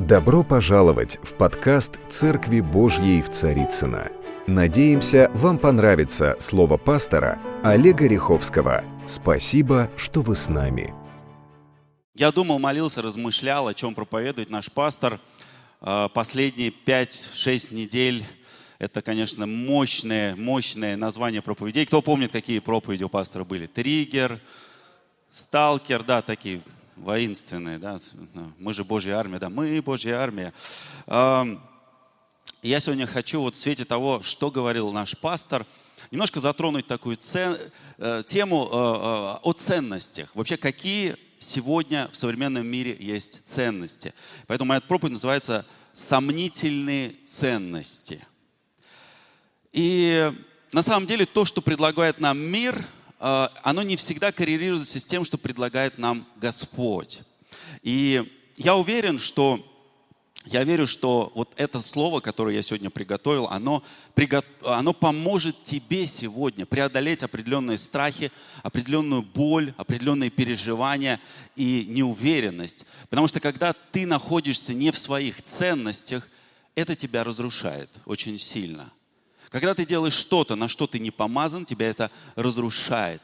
Добро пожаловать в подкаст «Церкви Божьей в Царицыно». Надеемся, вам понравится слово пастора Олега Риховского. Спасибо, что вы с нами. Я думал, молился, размышлял, о чем проповедует наш пастор. А, последние 5-6 недель это, конечно, мощное, мощное название проповедей. Кто помнит, какие проповеди у пастора были? Триггер, сталкер, да, такие воинственные, да, мы же Божья армия, да, мы Божья армия. Я сегодня хочу вот в свете того, что говорил наш пастор, немножко затронуть такую цен, э, тему э, э, о ценностях. Вообще, какие сегодня в современном мире есть ценности. Поэтому моя проповедь называется «Сомнительные ценности». И на самом деле то, что предлагает нам мир – оно не всегда коррелируется с тем, что предлагает нам Господь. И я уверен, что я верю, что вот это слово, которое я сегодня приготовил, оно, оно поможет тебе сегодня преодолеть определенные страхи, определенную боль, определенные переживания и неуверенность. Потому что когда ты находишься не в своих ценностях, это тебя разрушает очень сильно. Когда ты делаешь что-то, на что ты не помазан, тебя это разрушает.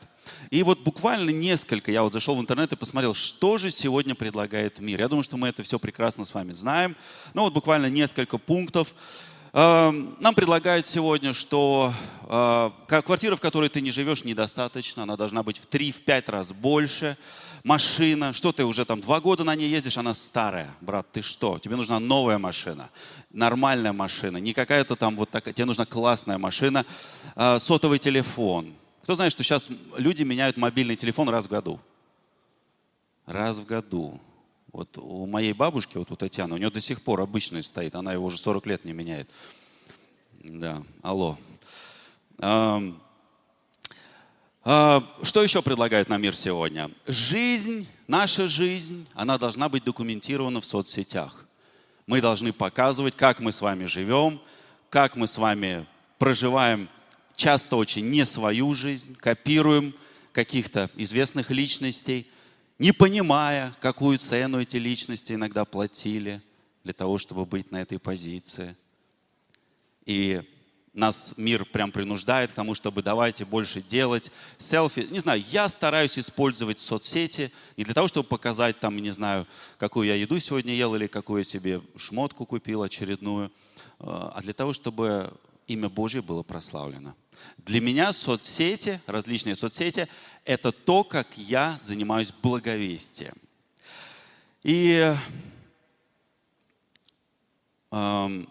И вот буквально несколько, я вот зашел в интернет и посмотрел, что же сегодня предлагает мир. Я думаю, что мы это все прекрасно с вами знаем. Ну вот буквально несколько пунктов. Эм, нам предлагают сегодня, что э, квартира, в которой ты не живешь, недостаточно. Она должна быть в 3-5 раз больше. Машина, что ты уже там два года на ней ездишь, она старая. Брат, ты что? Тебе нужна новая машина нормальная машина, не какая-то там вот такая, тебе нужна классная машина, а, сотовый телефон. Кто знает, что сейчас люди меняют мобильный телефон раз в году? Раз в году. Вот у моей бабушки, вот у Татьяны, у нее до сих пор обычный стоит, она его уже 40 лет не меняет. Да, алло. А, а, что еще предлагает нам мир сегодня? Жизнь, наша жизнь, она должна быть документирована в соцсетях. Мы должны показывать, как мы с вами живем, как мы с вами проживаем часто очень не свою жизнь, копируем каких-то известных личностей, не понимая, какую цену эти личности иногда платили для того, чтобы быть на этой позиции. И нас мир прям принуждает к тому, чтобы давайте больше делать селфи. Не знаю, я стараюсь использовать соцсети не для того, чтобы показать там, не знаю, какую я еду сегодня ел или какую я себе шмотку купил очередную, э, а для того, чтобы имя Божье было прославлено. Для меня соцсети, различные соцсети, это то, как я занимаюсь благовестием. И эм,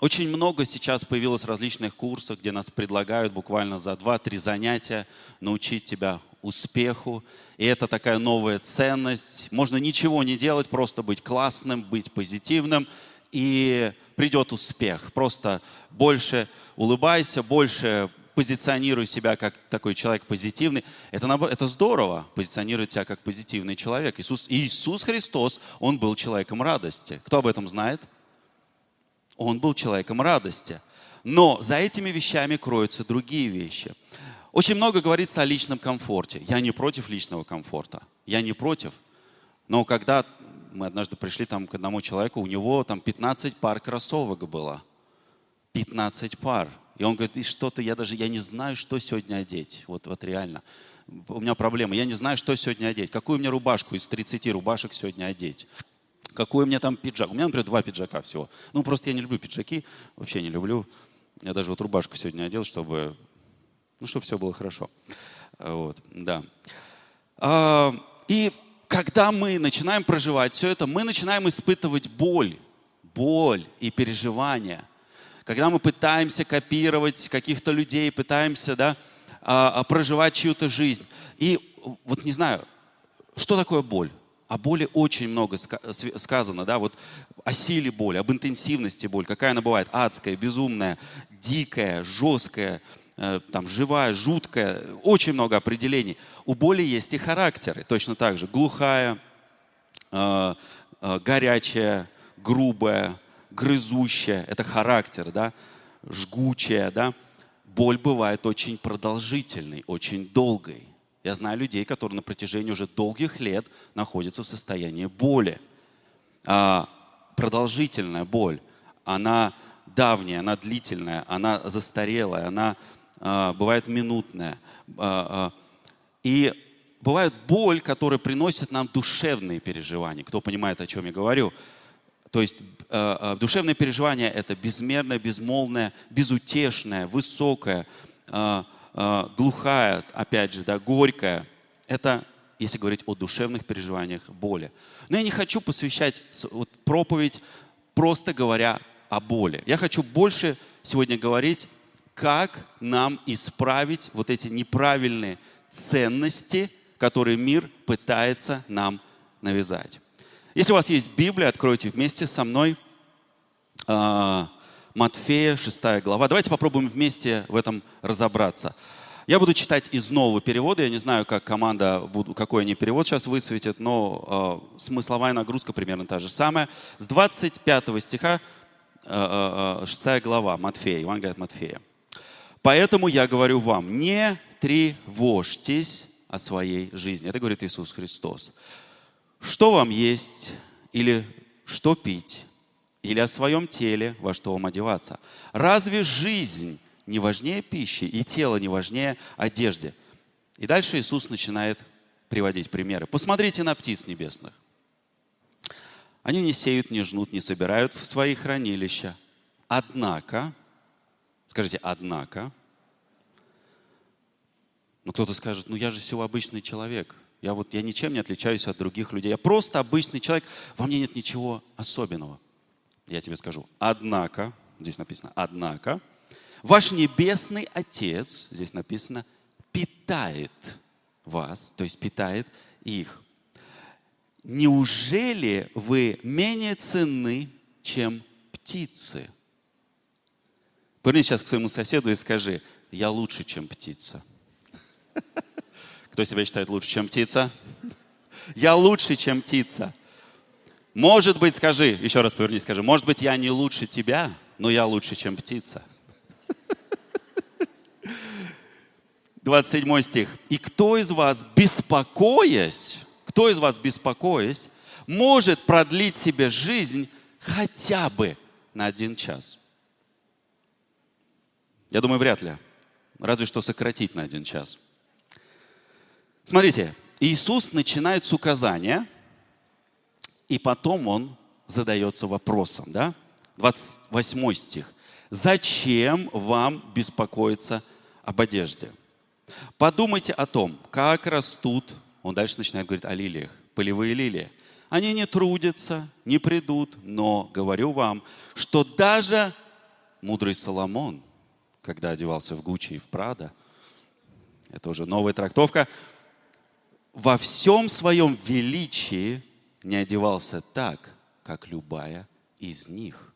очень много сейчас появилось различных курсов, где нас предлагают буквально за 2-3 занятия научить тебя успеху. И это такая новая ценность. Можно ничего не делать, просто быть классным, быть позитивным, и придет успех. Просто больше улыбайся, больше позиционируй себя как такой человек позитивный. Это, это здорово, позиционировать себя как позитивный человек. Иисус, Иисус Христос, Он был человеком радости. Кто об этом знает? Он был человеком радости. Но за этими вещами кроются другие вещи. Очень много говорится о личном комфорте. Я не против личного комфорта. Я не против. Но когда мы однажды пришли там к одному человеку, у него там 15 пар кроссовок было. 15 пар. И он говорит, и что-то я даже, я не знаю, что сегодня одеть. Вот, вот реально. У меня проблема. Я не знаю, что сегодня одеть. Какую мне рубашку из 30 рубашек сегодня одеть какой меня там пиджак. У меня, например, два пиджака всего. Ну, просто я не люблю пиджаки, вообще не люблю. Я даже вот рубашку сегодня одел, чтобы, ну, чтобы все было хорошо. Вот, да. А, и когда мы начинаем проживать все это, мы начинаем испытывать боль, боль и переживания. Когда мы пытаемся копировать каких-то людей, пытаемся да, а, а, проживать чью-то жизнь. И вот не знаю, что такое боль? О боли очень много сказано, да, вот о силе боли, об интенсивности боли, какая она бывает, адская, безумная, дикая, жесткая, там, живая, жуткая, очень много определений. У боли есть и характеры, точно так же, глухая, э, э, горячая, грубая, грызущая, это характер, да, жгучая, да. Боль бывает очень продолжительной, очень долгой. Я знаю людей, которые на протяжении уже долгих лет находятся в состоянии боли. а, продолжительная боль, она давняя, она длительная, она застарелая, она бывает минутная. А, а, и бывает боль, которая приносит нам душевные переживания. Кто понимает, о чем я говорю? То есть душевное переживание – это безмерное, безмолвное, безутешное, высокое, глухая, опять же, да, горькая. Это, если говорить о душевных переживаниях, боли. Но я не хочу посвящать проповедь, просто говоря о боли. Я хочу больше сегодня говорить, как нам исправить вот эти неправильные ценности, которые мир пытается нам навязать. Если у вас есть Библия, откройте вместе со мной э, Матфея, 6 глава. Давайте попробуем вместе в этом разобраться. Я буду читать из нового перевода. Я не знаю, как команда, какой они перевод сейчас высветит, но э, смысловая нагрузка примерно та же самая. С 25 стиха, э, э, 6 глава Матфея, Евангелие от Матфея. «Поэтому я говорю вам, не тревожьтесь о своей жизни». Это говорит Иисус Христос что вам есть или что пить, или о своем теле, во что вам одеваться. Разве жизнь не важнее пищи и тело не важнее одежды? И дальше Иисус начинает приводить примеры. Посмотрите на птиц небесных. Они не сеют, не жнут, не собирают в свои хранилища. Однако, скажите, однако, ну кто-то скажет, ну я же всего обычный человек – я вот я ничем не отличаюсь от других людей. Я просто обычный человек. Во мне нет ничего особенного. Я тебе скажу. Однако, здесь написано, однако, ваш небесный Отец, здесь написано, питает вас, то есть питает их. Неужели вы менее ценны, чем птицы? Повернись сейчас к своему соседу и скажи, я лучше, чем птица. Кто себя считает лучше, чем птица? Я лучше, чем птица. Может быть, скажи, еще раз повернись, скажи, может быть, я не лучше тебя, но я лучше, чем птица. 27 стих. И кто из вас, беспокоясь, кто из вас, беспокоясь, может продлить себе жизнь хотя бы на один час? Я думаю, вряд ли. Разве что сократить на один час. Смотрите, Иисус начинает с указания, и потом он задается вопросом, да? 28 стих. Зачем вам беспокоиться об одежде? Подумайте о том, как растут, он дальше начинает говорить о лилиях, полевые лилии. Они не трудятся, не придут, но говорю вам, что даже мудрый Соломон, когда одевался в Гуччи и в Прада, это уже новая трактовка, во всем своем величии не одевался так, как любая из них.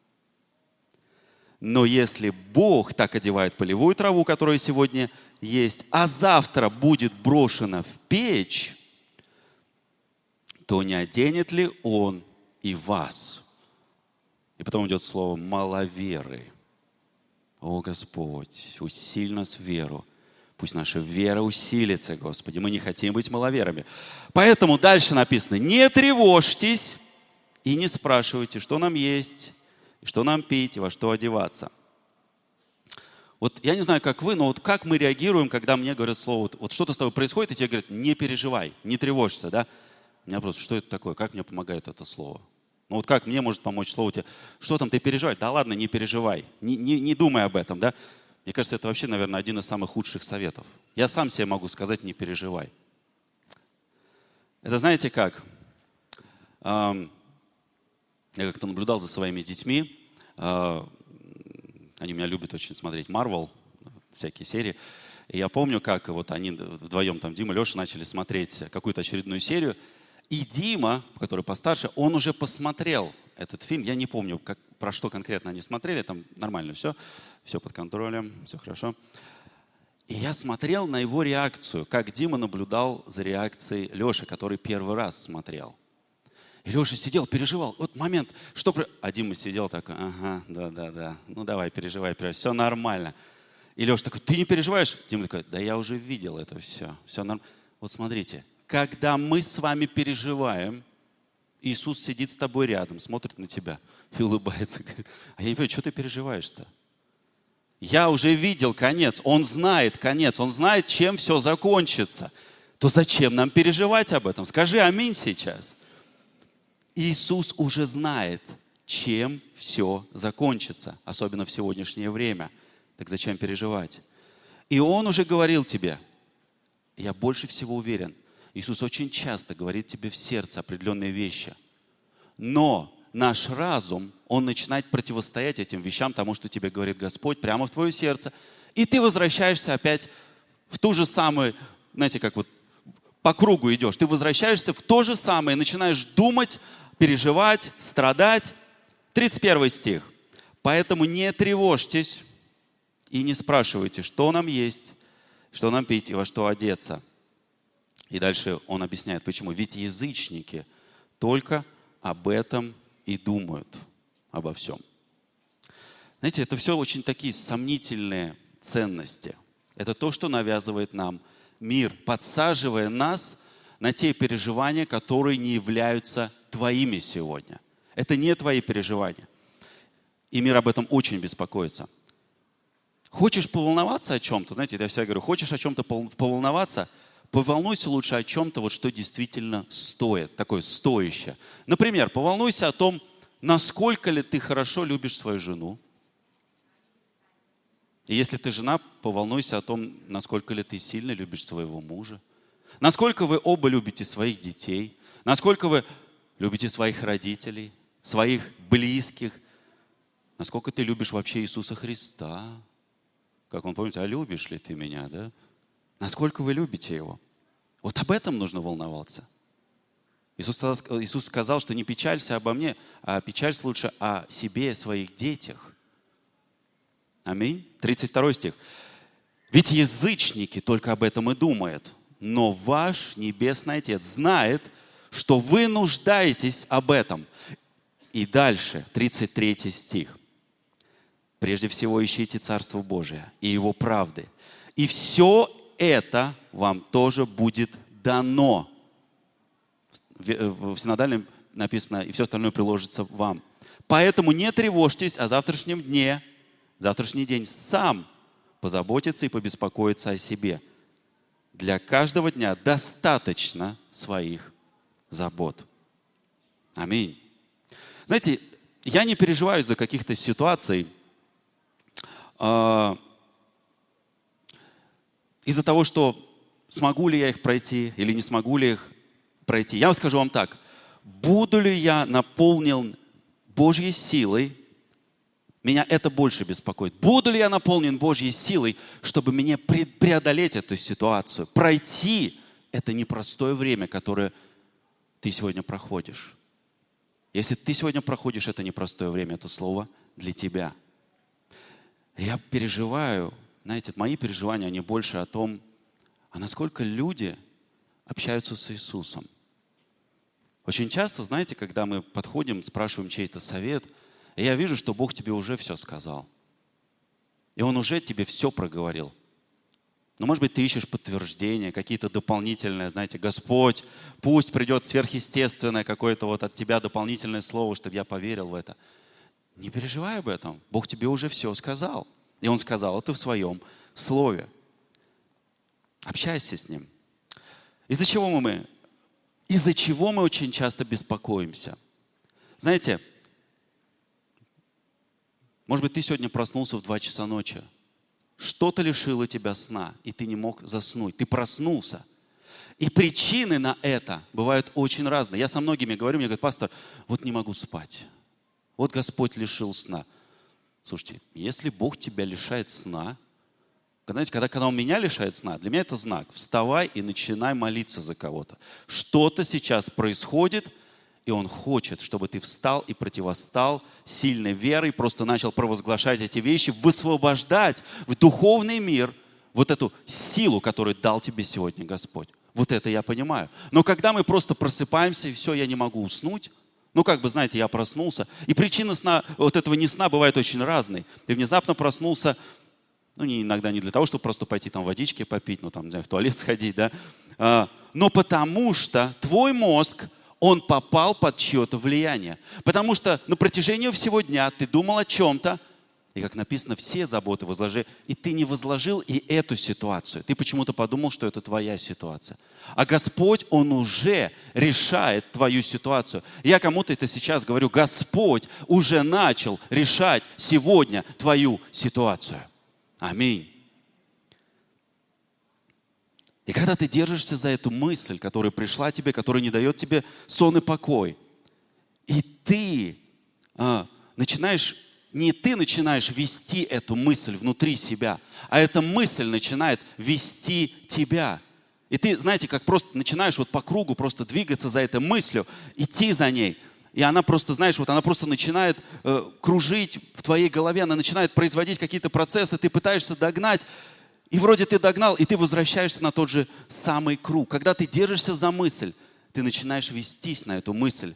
Но если Бог так одевает полевую траву, которая сегодня есть, а завтра будет брошена в печь, то не оденет ли Он и вас? И потом идет слово «маловеры». О Господь, усиль нас в веру – Пусть наша вера усилится, Господи. Мы не хотим быть маловерами. Поэтому дальше написано, не тревожьтесь и не спрашивайте, что нам есть, что нам пить, и во что одеваться. Вот я не знаю, как вы, но вот как мы реагируем, когда мне говорят слово, вот, вот что-то с тобой происходит, и тебе говорят, не переживай, не тревожься, да? У меня просто, что это такое, как мне помогает это слово? Ну вот как мне может помочь слово тебе? Что там ты переживаешь? Да ладно, не переживай, не, не, не думай об этом, да? Мне кажется, это вообще, наверное, один из самых худших советов. Я сам себе могу сказать, не переживай. Это знаете как? Я как-то наблюдал за своими детьми. А, они меня любят очень смотреть Марвел, всякие серии. И я помню, как вот они вдвоем, там Дима, Леша, начали смотреть какую-то очередную серию. И Дима, который постарше, он уже посмотрел этот фильм. Я не помню, как, про что конкретно они смотрели. Там нормально все, все под контролем, все хорошо. И я смотрел на его реакцию, как Дима наблюдал за реакцией Леши, который первый раз смотрел. И Леша сидел, переживал. Вот момент, что... А Дима сидел такой, ага, да-да-да, ну давай, переживай, переживай, все нормально. И Леша такой, ты не переживаешь? Дима такой, да я уже видел это все, все нормально. Вот смотрите, когда мы с вами переживаем, Иисус сидит с тобой рядом, смотрит на тебя и улыбается. Говорит, а я не понимаю, что ты переживаешь-то? Я уже видел конец, Он знает конец, Он знает, чем все закончится. То зачем нам переживать об этом? Скажи аминь сейчас. Иисус уже знает, чем все закончится, особенно в сегодняшнее время. Так зачем переживать? И Он уже говорил тебе, я больше всего уверен, Иисус очень часто говорит тебе в сердце определенные вещи. Но наш разум, он начинает противостоять этим вещам, тому, что тебе говорит Господь, прямо в твое сердце. И ты возвращаешься опять в ту же самую, знаете, как вот по кругу идешь. Ты возвращаешься в то же самое, начинаешь думать, переживать, страдать. 31 стих. Поэтому не тревожьтесь и не спрашивайте, что нам есть, что нам пить и во что одеться. И дальше он объясняет, почему. Ведь язычники только об этом и думают, обо всем. Знаете, это все очень такие сомнительные ценности. Это то, что навязывает нам мир, подсаживая нас на те переживания, которые не являются твоими сегодня. Это не твои переживания. И мир об этом очень беспокоится. Хочешь поволноваться о чем-то, знаете, я всегда говорю, хочешь о чем-то поволноваться, поволнуйся лучше о чем-то, вот что действительно стоит, такое стоящее. Например, поволнуйся о том, насколько ли ты хорошо любишь свою жену. И если ты жена, поволнуйся о том, насколько ли ты сильно любишь своего мужа. Насколько вы оба любите своих детей. Насколько вы любите своих родителей, своих близких. Насколько ты любишь вообще Иисуса Христа. Как он помните, а любишь ли ты меня, да? Насколько вы любите Его? Вот об этом нужно волноваться. Иисус, Иисус сказал, что не печалься обо мне, а печалься лучше о себе и своих детях. Аминь. 32 стих. Ведь язычники только об этом и думают. Но ваш Небесный Отец знает, что вы нуждаетесь об этом. И дальше, 33 стих. Прежде всего ищите Царство Божие и Его правды. И все это вам тоже будет дано. В синодальном написано, и все остальное приложится вам. Поэтому не тревожьтесь о завтрашнем дне. Завтрашний день сам позаботится и побеспокоится о себе. Для каждого дня достаточно своих забот. Аминь. Знаете, я не переживаю за каких-то ситуаций, а, из-за того, что смогу ли я их пройти или не смогу ли их пройти. Я скажу вам так. Буду ли я наполнен Божьей силой, меня это больше беспокоит. Буду ли я наполнен Божьей силой, чтобы мне преодолеть эту ситуацию, пройти это непростое время, которое ты сегодня проходишь. Если ты сегодня проходишь это непростое время, это слово для тебя. Я переживаю знаете, мои переживания, они больше о том, а насколько люди общаются с Иисусом. Очень часто, знаете, когда мы подходим, спрашиваем чей-то совет, и я вижу, что Бог тебе уже все сказал. И Он уже тебе все проговорил. Но, может быть, ты ищешь подтверждение, какие-то дополнительные, знаете, Господь, пусть придет сверхъестественное какое-то вот от тебя дополнительное слово, чтобы я поверил в это. Не переживай об этом. Бог тебе уже все сказал. И он сказал это в своем слове. Общайся с ним. Из-за чего мы? Из-за чего мы очень часто беспокоимся? Знаете, может быть, ты сегодня проснулся в 2 часа ночи. Что-то лишило тебя сна, и ты не мог заснуть. Ты проснулся. И причины на это бывают очень разные. Я со многими говорю, мне говорят, пастор, вот не могу спать. Вот Господь лишил сна. Слушайте, если Бог тебя лишает сна, знаете, когда, когда Он меня лишает сна, для меня это знак. Вставай и начинай молиться за кого-то. Что-то сейчас происходит, и Он хочет, чтобы ты встал и противостал сильной верой, просто начал провозглашать эти вещи, высвобождать в духовный мир вот эту силу, которую дал тебе сегодня Господь. Вот это я понимаю. Но когда мы просто просыпаемся, и все, я не могу уснуть, ну, как бы, знаете, я проснулся. И причина сна, вот этого не сна бывает очень разной. Ты внезапно проснулся, ну, не, иногда не для того, чтобы просто пойти там водички попить, ну, там, не знаю, в туалет сходить, да, а, но потому что твой мозг, он попал под чье-то влияние. Потому что на протяжении всего дня ты думал о чем-то, и как написано, все заботы возложи. И ты не возложил и эту ситуацию. Ты почему-то подумал, что это твоя ситуация. А Господь, Он уже решает твою ситуацию. Я кому-то это сейчас говорю, Господь уже начал решать сегодня твою ситуацию. Аминь. И когда ты держишься за эту мысль, которая пришла тебе, которая не дает тебе сон и покой, и ты а, начинаешь не ты начинаешь вести эту мысль внутри себя, а эта мысль начинает вести тебя. И ты, знаете, как просто начинаешь вот по кругу просто двигаться за этой мыслью, идти за ней. И она просто, знаешь, вот она просто начинает э, кружить в твоей голове, она начинает производить какие-то процессы, ты пытаешься догнать, и вроде ты догнал, и ты возвращаешься на тот же самый круг. Когда ты держишься за мысль, ты начинаешь вестись на эту мысль.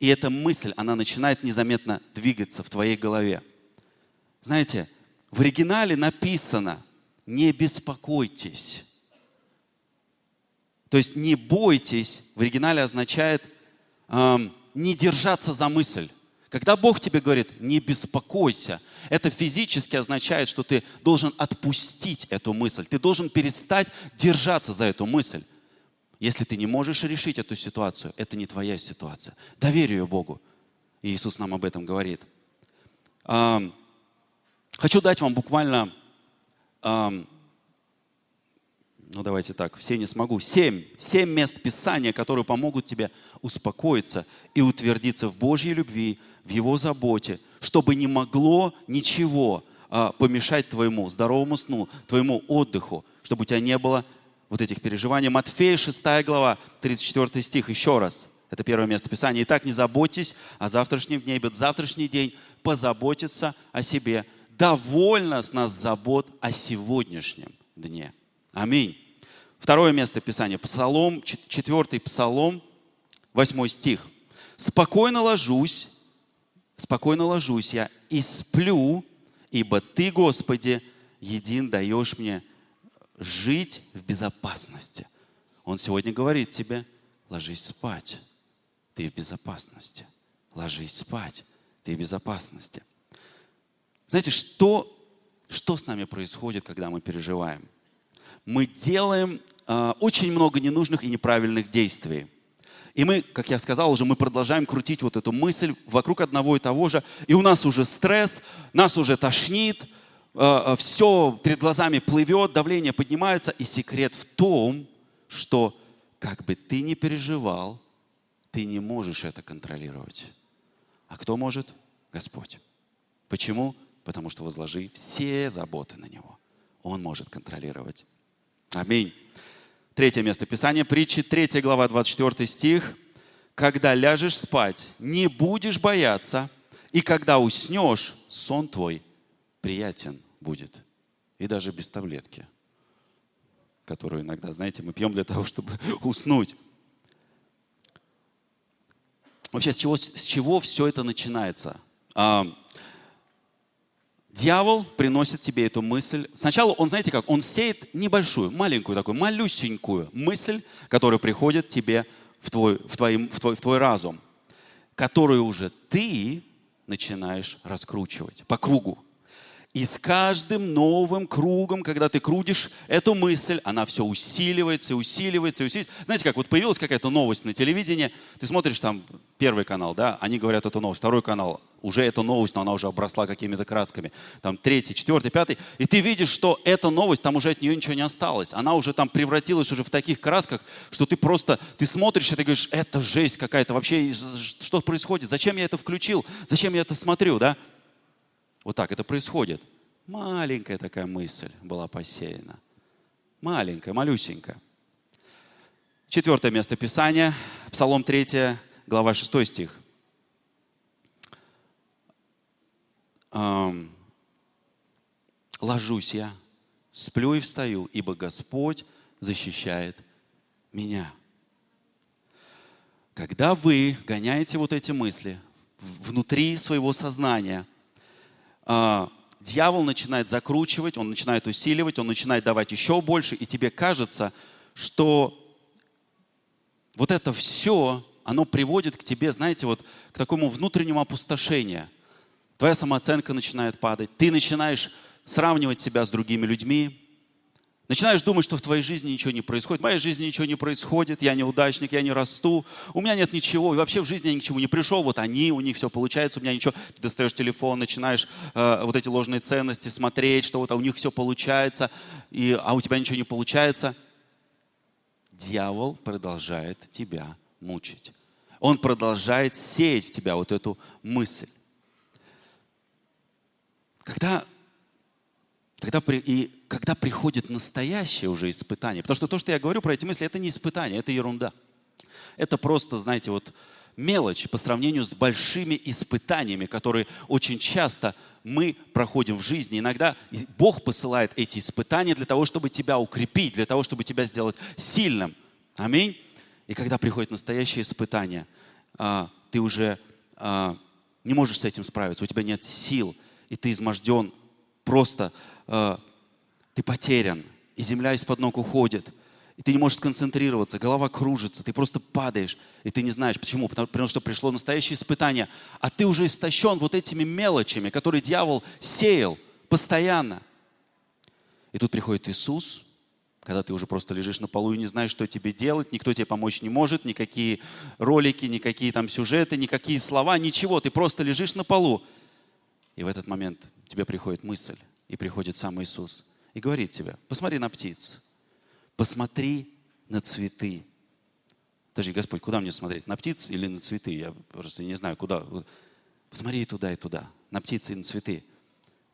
И эта мысль, она начинает незаметно двигаться в твоей голове. Знаете, в оригинале написано «не беспокойтесь». То есть «не бойтесь» в оригинале означает эм, «не держаться за мысль». Когда Бог тебе говорит «не беспокойся», это физически означает, что ты должен отпустить эту мысль. Ты должен перестать держаться за эту мысль. Если ты не можешь решить эту ситуацию, это не твоя ситуация. Доверь ее Богу. Иисус нам об этом говорит. Хочу дать вам буквально, ну давайте так, все не смогу, семь, семь мест Писания, которые помогут тебе успокоиться и утвердиться в Божьей любви, в Его заботе, чтобы не могло ничего а, помешать твоему здоровому сну, твоему отдыху, чтобы у тебя не было вот этих переживаний. Матфея 6 глава, 34 стих, еще раз. Это первое место Писания. Итак, не заботьтесь о завтрашнем дне, ибо завтрашний день позаботится о себе. Довольно с нас забот о сегодняшнем дне. Аминь. Второе место Писания. Псалом, 4 Псалом, 8 стих. «Спокойно ложусь, спокойно ложусь я и сплю, ибо Ты, Господи, един даешь мне жить в безопасности. Он сегодня говорит тебе, ложись спать, ты в безопасности. Ложись спать, ты в безопасности. Знаете, что, что с нами происходит, когда мы переживаем? Мы делаем э, очень много ненужных и неправильных действий. И мы, как я сказал уже, мы продолжаем крутить вот эту мысль вокруг одного и того же. И у нас уже стресс, нас уже тошнит, Э, э, все перед глазами плывет, давление поднимается. И секрет в том, что как бы ты ни переживал, ты не можешь это контролировать. А кто может? Господь. Почему? Потому что возложи все заботы на Него. Он может контролировать. Аминь. Третье место Писания, притчи, 3 глава, 24 стих. «Когда ляжешь спать, не будешь бояться, и когда уснешь, сон твой приятен будет. И даже без таблетки, которую иногда, знаете, мы пьем для того, чтобы уснуть. Вообще, с чего, с чего все это начинается? Дьявол приносит тебе эту мысль. Сначала он, знаете как, он сеет небольшую, маленькую такую, малюсенькую мысль, которая приходит тебе в твой, в твой, в твой, в твой разум, которую уже ты начинаешь раскручивать по кругу. И с каждым новым кругом, когда ты крутишь эту мысль, она все усиливается, усиливается, усиливается. Знаете, как вот появилась какая-то новость на телевидении, ты смотришь там первый канал, да, они говорят эту новость, второй канал, уже эта новость, но она уже обросла какими-то красками, там третий, четвертый, пятый, и ты видишь, что эта новость, там уже от нее ничего не осталось, она уже там превратилась уже в таких красках, что ты просто, ты смотришь и ты говоришь, это жесть какая-то, вообще, что происходит, зачем я это включил, зачем я это смотрю, да? Вот так это происходит. Маленькая такая мысль была посеяна. Маленькая, малюсенькая. Четвертое место Писания, Псалом 3, глава 6 стих. «Ложусь я, сплю и встаю, ибо Господь защищает меня». Когда вы гоняете вот эти мысли внутри своего сознания – дьявол начинает закручивать, он начинает усиливать, он начинает давать еще больше, и тебе кажется, что вот это все, оно приводит к тебе, знаете, вот к такому внутреннему опустошению. Твоя самооценка начинает падать, ты начинаешь сравнивать себя с другими людьми, Начинаешь думать, что в твоей жизни ничего не происходит. В моей жизни ничего не происходит, я неудачник, я не расту, у меня нет ничего, и вообще в жизни я ни к чему не пришел. Вот они, у них все получается, у меня ничего. Ты достаешь телефон, начинаешь э, вот эти ложные ценности смотреть, что вот а у них все получается, и, а у тебя ничего не получается. Дьявол продолжает тебя мучить. Он продолжает сеять в тебя вот эту мысль. Когда когда, и когда приходит настоящее уже испытание, потому что то, что я говорю про эти мысли, это не испытание, это ерунда. Это просто, знаете, вот мелочь по сравнению с большими испытаниями, которые очень часто мы проходим в жизни. Иногда Бог посылает эти испытания для того, чтобы тебя укрепить, для того, чтобы тебя сделать сильным. Аминь. И когда приходит настоящее испытание, а, ты уже а, не можешь с этим справиться, у тебя нет сил, и ты изможден просто э, ты потерян, и земля из-под ног уходит, и ты не можешь сконцентрироваться, голова кружится, ты просто падаешь, и ты не знаешь почему, потому, что пришло настоящее испытание, а ты уже истощен вот этими мелочами, которые дьявол сеял постоянно. И тут приходит Иисус, когда ты уже просто лежишь на полу и не знаешь, что тебе делать, никто тебе помочь не может, никакие ролики, никакие там сюжеты, никакие слова, ничего, ты просто лежишь на полу. И в этот момент тебе приходит мысль, и приходит сам Иисус и говорит тебе, посмотри на птиц, посмотри на цветы. Подожди, Господь, куда мне смотреть? На птиц или на цветы? Я просто не знаю, куда. Посмотри и туда, и туда. На птицы и на цветы.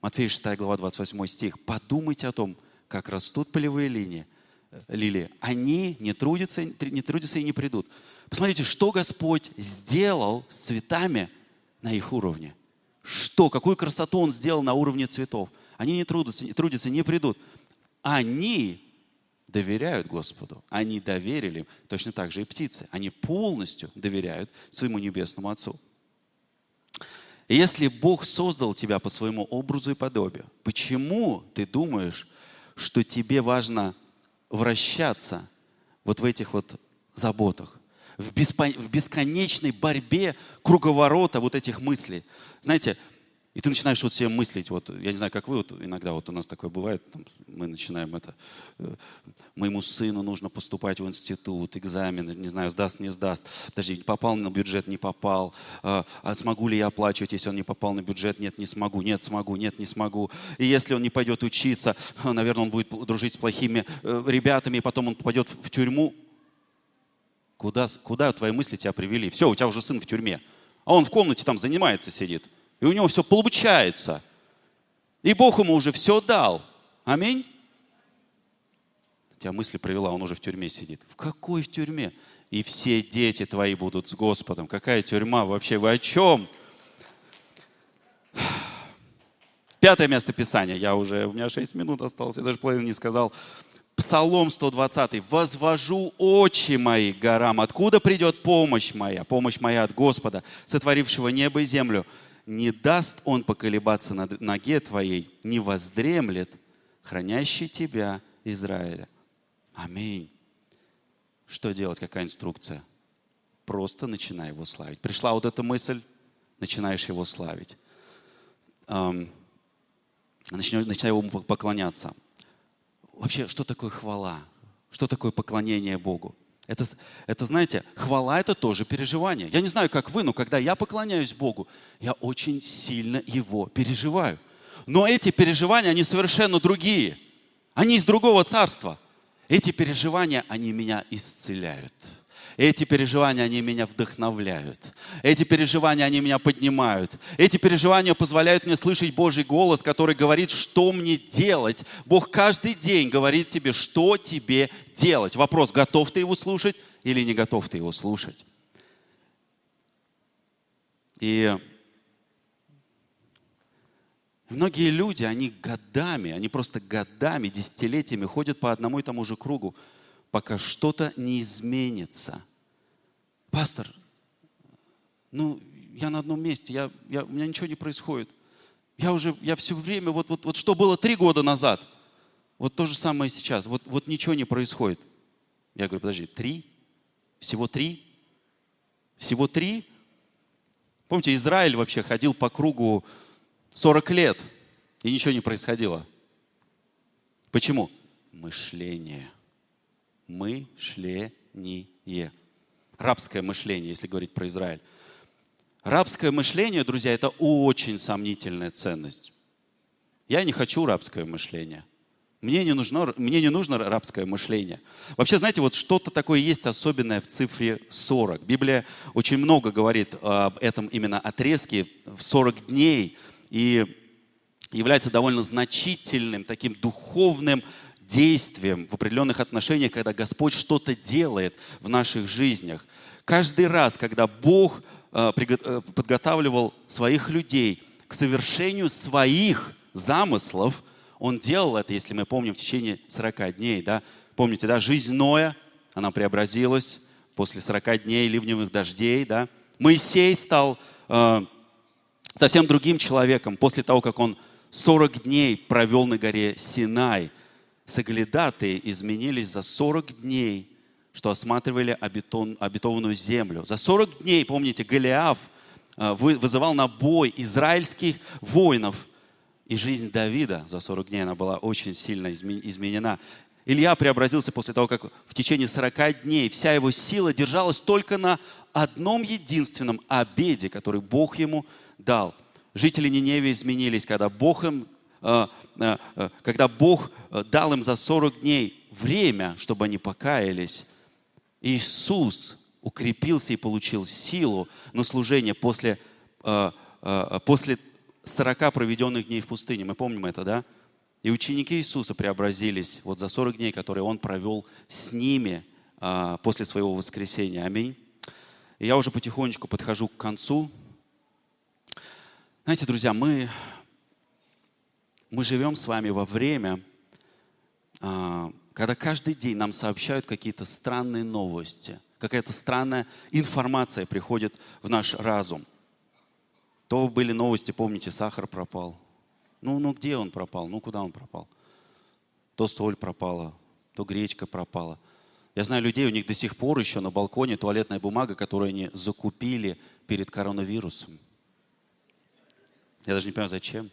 Матфея 6 глава 28 стих. Подумайте о том, как растут полевые линии, э, лилии. Они не трудятся, не трудятся и не придут. Посмотрите, что Господь сделал с цветами на их уровне. Что, какую красоту Он сделал на уровне цветов – они не трудятся, не трудятся, не придут. Они доверяют Господу. Они доверили, точно так же и птицы. Они полностью доверяют своему Небесному Отцу. Если Бог создал тебя по своему образу и подобию, почему ты думаешь, что тебе важно вращаться вот в этих вот заботах, в, бесконечной борьбе круговорота вот этих мыслей? Знаете, и ты начинаешь вот себе мыслить, вот, я не знаю, как вы, вот иногда вот у нас такое бывает, там, мы начинаем это, э, моему сыну нужно поступать в институт, экзамен, не знаю, сдаст, не сдаст, даже попал на бюджет, не попал, а, а смогу ли я оплачивать, если он не попал на бюджет, нет, не смогу, нет, смогу, нет, не смогу. И если он не пойдет учиться, наверное, он будет дружить с плохими э, ребятами, и потом он попадет в тюрьму. Куда, куда твои мысли тебя привели? Все, у тебя уже сын в тюрьме, а он в комнате там занимается, сидит. И у него все получается. И Бог ему уже все дал. Аминь. Тебя мысли привела, он уже в тюрьме сидит. В какой тюрьме? И все дети твои будут с Господом. Какая тюрьма вообще? Вы о чем? Пятое место Писания. Я уже, у меня 6 минут осталось, я даже половину не сказал. Псалом 120. «Возвожу очи мои горам. Откуда придет помощь моя? Помощь моя от Господа, сотворившего небо и землю не даст он поколебаться на ноге твоей, не воздремлет хранящий тебя Израиля. Аминь. Что делать? Какая инструкция? Просто начинай его славить. Пришла вот эта мысль, начинаешь его славить. Начинай, начинай ему поклоняться. Вообще, что такое хвала? Что такое поклонение Богу? Это, это, знаете, хвала – это тоже переживание. Я не знаю, как вы, но когда я поклоняюсь Богу, я очень сильно Его переживаю. Но эти переживания, они совершенно другие. Они из другого царства. Эти переживания, они меня исцеляют. Эти переживания, они меня вдохновляют. Эти переживания, они меня поднимают. Эти переживания позволяют мне слышать Божий голос, который говорит, что мне делать. Бог каждый день говорит тебе, что тебе делать. Вопрос, готов ты его слушать или не готов ты его слушать. И многие люди, они годами, они просто годами, десятилетиями ходят по одному и тому же кругу пока что-то не изменится. Пастор, ну, я на одном месте, я, я, у меня ничего не происходит. Я уже, я все время, вот, вот, вот что было три года назад, вот то же самое сейчас, вот, вот ничего не происходит. Я говорю, подожди, три? Всего три? Всего три? Помните, Израиль вообще ходил по кругу 40 лет, и ничего не происходило. Почему? Мышление. Мышление. Рабское мышление, если говорить про Израиль. Рабское мышление, друзья, это очень сомнительная ценность. Я не хочу рабское мышление. Мне не, нужно, мне не нужно рабское мышление. Вообще, знаете, вот что-то такое есть особенное в цифре 40. Библия очень много говорит об этом именно отрезке в 40 дней. И является довольно значительным таким духовным действием в определенных отношениях, когда Господь что-то делает в наших жизнях. Каждый раз, когда Бог э, э, подготавливал своих людей к совершению своих замыслов, Он делал это, если мы помним, в течение 40 дней. Да? Помните, да, жизнь Ноя, она преобразилась после 40 дней ливневых дождей. Да? Моисей стал э, совсем другим человеком после того, как он 40 дней провел на горе Синай. Соглядатые изменились за 40 дней, что осматривали обетон, обетованную землю. За 40 дней, помните, Голиаф э, вызывал на бой израильских воинов. И жизнь Давида за 40 дней она была очень сильно изменена. Илья преобразился после того, как в течение 40 дней вся его сила держалась только на одном единственном обеде, который Бог ему дал. Жители Ниневии изменились, когда Бог, им, когда Бог дал им за 40 дней время, чтобы они покаялись. Иисус укрепился и получил силу на служение после, после 40 проведенных дней в пустыне. Мы помним это, да? И ученики Иисуса преобразились вот за 40 дней, которые Он провел с ними после своего воскресения. Аминь. И я уже потихонечку подхожу к концу. Знаете, друзья, мы, мы живем с вами во время, а, когда каждый день нам сообщают какие-то странные новости, какая-то странная информация приходит в наш разум. То были новости, помните, сахар пропал. Ну, ну где он пропал? Ну куда он пропал? То соль пропала, то гречка пропала. Я знаю людей, у них до сих пор еще на балконе туалетная бумага, которую они закупили перед коронавирусом. Я даже не понимаю, зачем.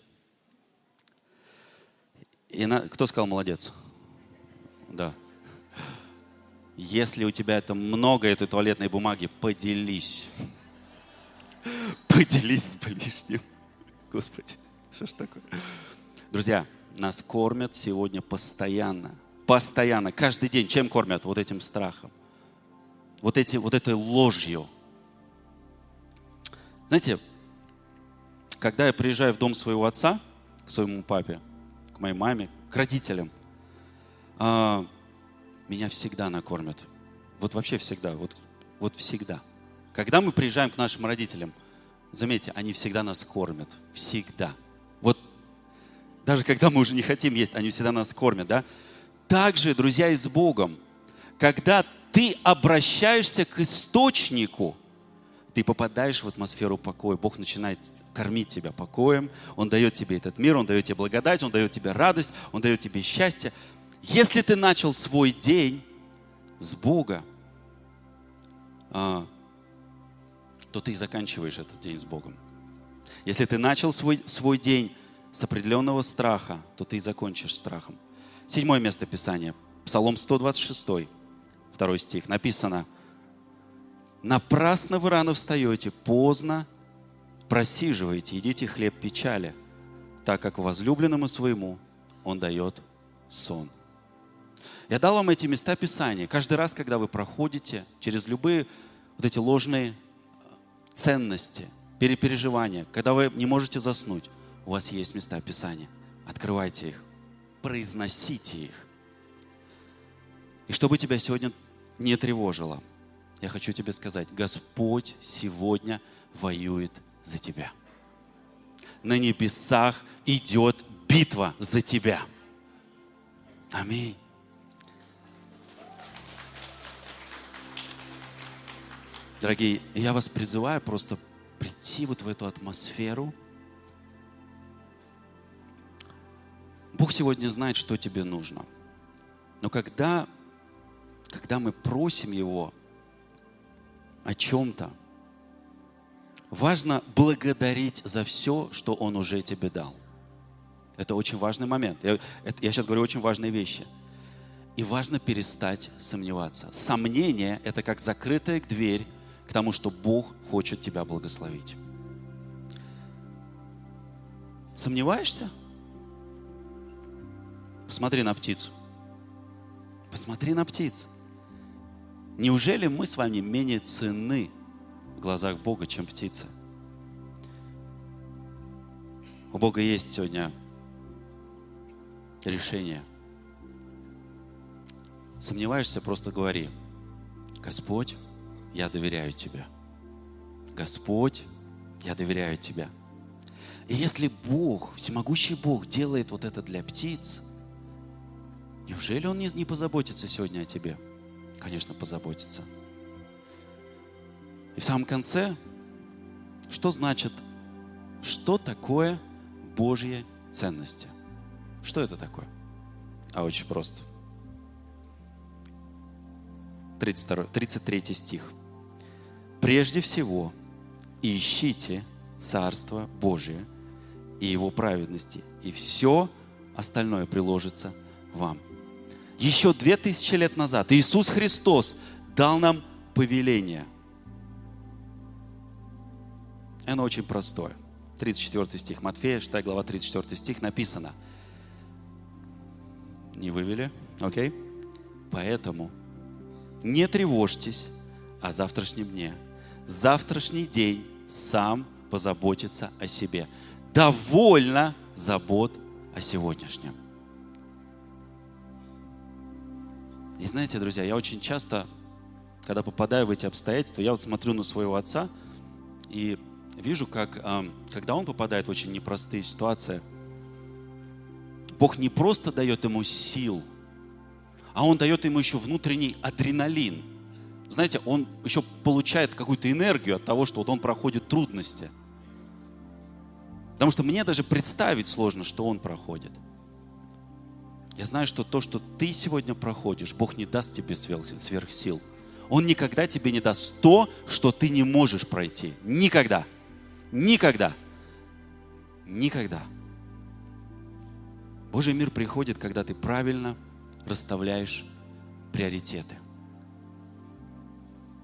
И на... кто сказал молодец? Да. Если у тебя это много этой туалетной бумаги, поделись. Поделись с ближним. Господи, что ж такое? Друзья, нас кормят сегодня постоянно. Постоянно, каждый день. Чем кормят? Вот этим страхом. Вот, эти, вот этой ложью. Знаете, когда я приезжаю в дом своего отца, к своему папе, моей маме, к родителям, а, меня всегда накормят. Вот вообще всегда, вот, вот всегда. Когда мы приезжаем к нашим родителям, заметьте, они всегда нас кормят. Всегда. Вот даже когда мы уже не хотим есть, они всегда нас кормят, да? Также, друзья, и с Богом. Когда ты обращаешься к источнику, ты попадаешь в атмосферу покоя. Бог начинает кормить тебя покоем, Он дает тебе этот мир, Он дает тебе благодать, Он дает тебе радость, Он дает тебе счастье. Если ты начал свой день с Бога, а, то ты и заканчиваешь этот день с Богом. Если ты начал свой, свой день с определенного страха, то ты и закончишь страхом. Седьмое место Писания. Псалом 126, второй стих. Написано, «Напрасно вы рано встаете, поздно просиживайте, едите хлеб печали, так как возлюбленному своему он дает сон. Я дал вам эти места Писания. Каждый раз, когда вы проходите через любые вот эти ложные э, ценности, перепереживания, когда вы не можете заснуть, у вас есть места Писания. Открывайте их, произносите их. И чтобы тебя сегодня не тревожило, я хочу тебе сказать, Господь сегодня воюет за тебя. На небесах идет битва за тебя. Аминь. Дорогие, я вас призываю просто прийти вот в эту атмосферу. Бог сегодня знает, что тебе нужно. Но когда, когда мы просим Его о чем-то, Важно благодарить за все, что Он уже тебе дал. Это очень важный момент. Я, это, я сейчас говорю очень важные вещи. И важно перестать сомневаться. Сомнение – это как закрытая дверь к тому, что Бог хочет тебя благословить. Сомневаешься? Посмотри на птицу. Посмотри на птиц. Неужели мы с вами менее ценны в глазах Бога, чем птицы? У Бога есть сегодня решение. Сомневаешься, просто говори. Господь, я доверяю Тебе. Господь, я доверяю Тебя. И если Бог, всемогущий Бог делает вот это для птиц, неужели Он не, не позаботится сегодня о тебе? Конечно, позаботится. И в самом конце, что значит, что такое Божьи ценности? Что это такое? А очень просто. 32, 33 стих. Прежде всего, ищите Царство Божие – и Его праведности. И все остальное приложится вам. Еще две тысячи лет назад Иисус Христос дал нам повеление. Оно очень простое. 34 стих Матфея, 6 глава, 34 стих написано. Не вывели? Окей? Okay? Поэтому не тревожьтесь о завтрашнем дне. Завтрашний день сам позаботится о себе довольно забот о сегодняшнем. И знаете, друзья, я очень часто, когда попадаю в эти обстоятельства, я вот смотрю на своего отца и вижу, как, когда он попадает в очень непростые ситуации, Бог не просто дает ему сил, а Он дает ему еще внутренний адреналин. Знаете, он еще получает какую-то энергию от того, что вот он проходит трудности – Потому что мне даже представить сложно, что он проходит. Я знаю, что то, что ты сегодня проходишь, Бог не даст тебе сверхсил. Он никогда тебе не даст то, что ты не можешь пройти. Никогда. Никогда. Никогда. Божий мир приходит, когда ты правильно расставляешь приоритеты.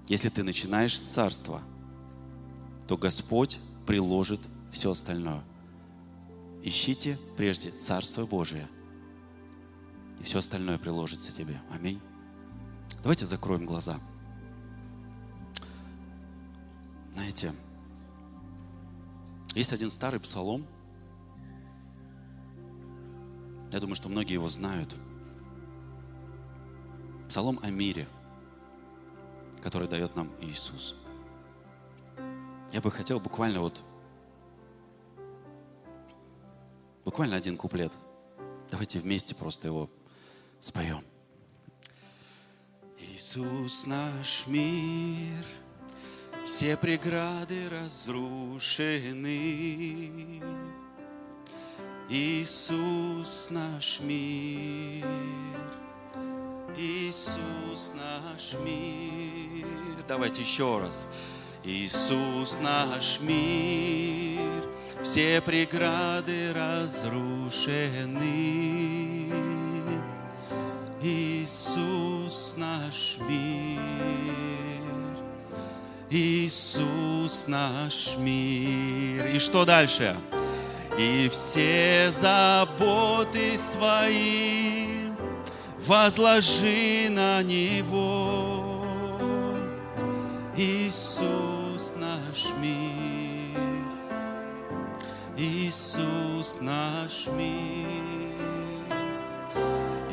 Если ты начинаешь с царства, то Господь приложит все остальное. Ищите прежде Царство Божие, и все остальное приложится тебе. Аминь. Давайте закроем глаза. Знаете, есть один старый псалом. Я думаю, что многие его знают. Псалом о мире, который дает нам Иисус. Я бы хотел буквально вот Буквально один куплет. Давайте вместе просто его споем. Иисус наш мир, все преграды разрушены. Иисус наш мир, Иисус наш мир. Давайте еще раз. Иисус наш мир, все преграды разрушены. Иисус наш мир, Иисус наш мир. И что дальше? И все заботы свои возложи на Него. Иисус наш мир, Иисус наш мир,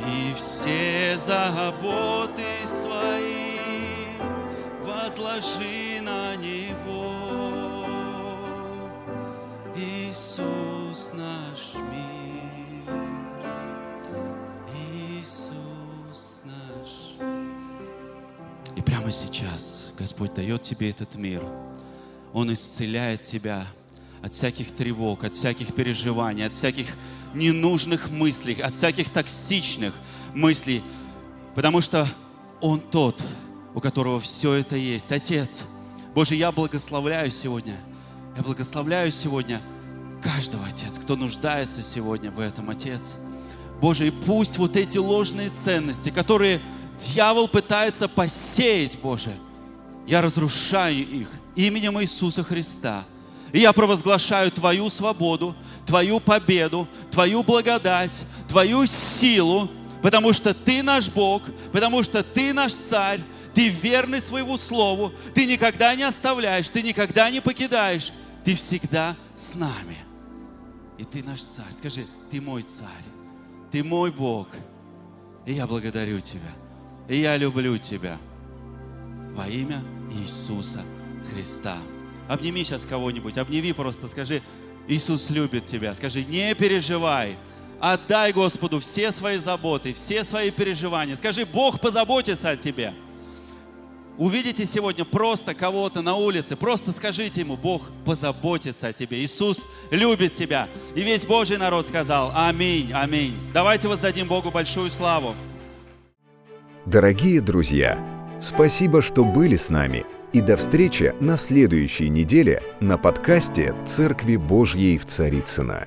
и все заботы свои возложи на Него. Иисус наш мир, Иисус наш. И прямо сейчас Господь дает тебе этот мир. Он исцеляет тебя от всяких тревог, от всяких переживаний, от всяких ненужных мыслей, от всяких токсичных мыслей, потому что Он тот, у которого все это есть. Отец, Боже, я благословляю сегодня Я благословляю сегодня каждого, Отец, кто нуждается сегодня в этом, Отец. Боже, и пусть вот эти ложные ценности, которые дьявол пытается посеять, Боже, я разрушаю их именем Иисуса Христа. И я провозглашаю Твою свободу, Твою победу, Твою благодать, Твою силу, потому что Ты наш Бог, потому что Ты наш Царь, Ты верный своему Слову, Ты никогда не оставляешь, Ты никогда не покидаешь, Ты всегда с нами. И Ты наш Царь. Скажи, Ты мой Царь, Ты мой Бог, и я благодарю Тебя, и я люблю Тебя во имя Иисуса Христа. Обними сейчас кого-нибудь, обними просто, скажи, Иисус любит тебя. Скажи, не переживай, отдай Господу все свои заботы, все свои переживания. Скажи, Бог позаботится о тебе. Увидите сегодня просто кого-то на улице, просто скажите ему, Бог позаботится о тебе. Иисус любит тебя. И весь Божий народ сказал, аминь, аминь. Давайте воздадим Богу большую славу. Дорогие друзья, спасибо, что были с нами. И до встречи на следующей неделе на подкасте «Церкви Божьей в Царицына.